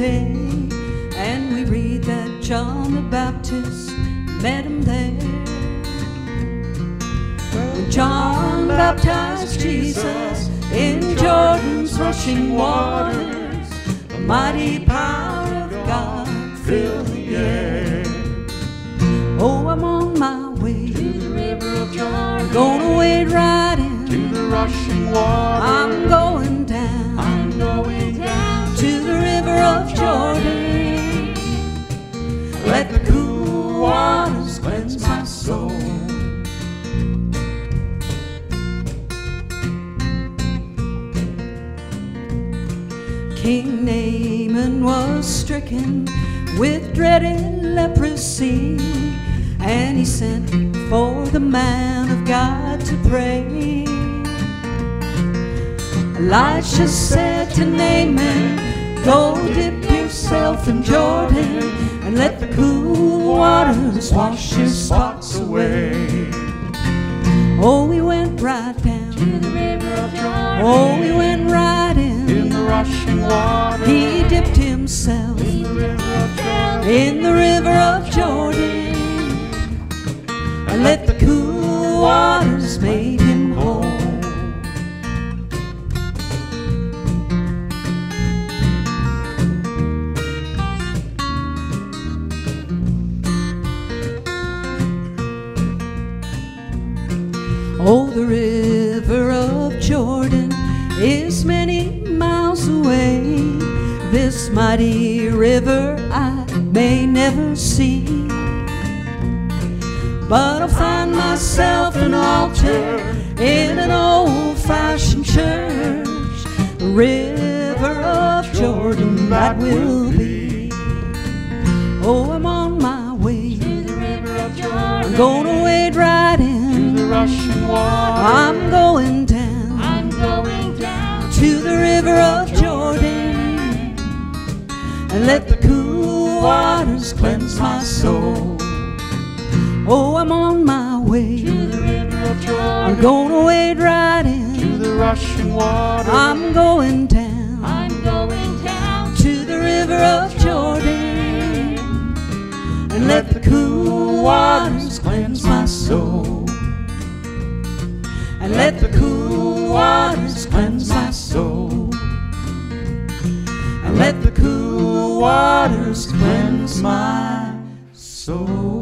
day, and we read that John the Baptist met him there. When John baptized Jesus in Jordan's rushing waters, the mighty power of God filled the air. Oh, I'm on my way To the river of Jordan. Gonna wade right in. To the rushing water. King Naaman was stricken with dreaded leprosy, and he sent for the man of God to pray. Elisha said to Naaman, Go dip yourself in Jordan and let the cool waters wash your spots away. Oh, we went right down. To the river of Jordan. Oh, we went rushing water. He dipped himself In the river of Jordan. in the river of Jordan and let the cool waters make him whole. Oh, the river of Jordan is many. This mighty river I may never see. But I'll find myself an altar in an old fashioned church. The river of Jordan that will be. Oh, I'm on my way. To the river of Jordan. I'm gonna wade right To in. the rushing water. I'm going waters cleanse my soul. Oh, I'm on my way. To the river of Jordan. I'm gonna wade right To the rushing water. I'm going down I'm going down. to the river of Jordan and let the cool waters cleanse my soul. And let the cool waters cleanse my soul. Waters cleanse my soul.